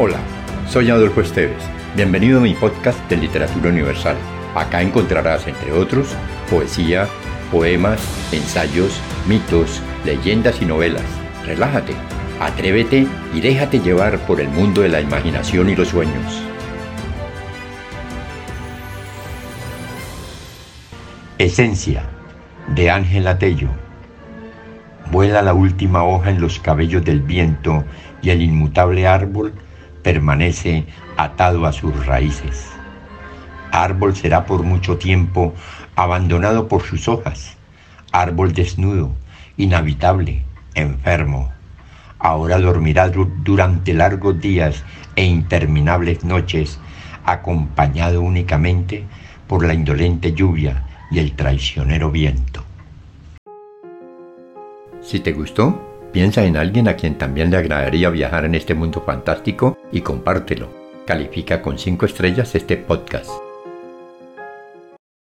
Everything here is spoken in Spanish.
Hola, soy Adolfo Esteves. Bienvenido a mi podcast de Literatura Universal. Acá encontrarás, entre otros, poesía, poemas, ensayos, mitos, leyendas y novelas. Relájate, atrévete y déjate llevar por el mundo de la imaginación y los sueños. Esencia de Ángela Tello. Vuela la última hoja en los cabellos del viento y el inmutable árbol permanece atado a sus raíces. Árbol será por mucho tiempo abandonado por sus hojas, árbol desnudo, inhabitable, enfermo. Ahora dormirá durante largos días e interminables noches, acompañado únicamente por la indolente lluvia y el traicionero viento. Si te gustó, piensa en alguien a quien también le agradaría viajar en este mundo fantástico y compártelo. Califica con 5 estrellas este podcast.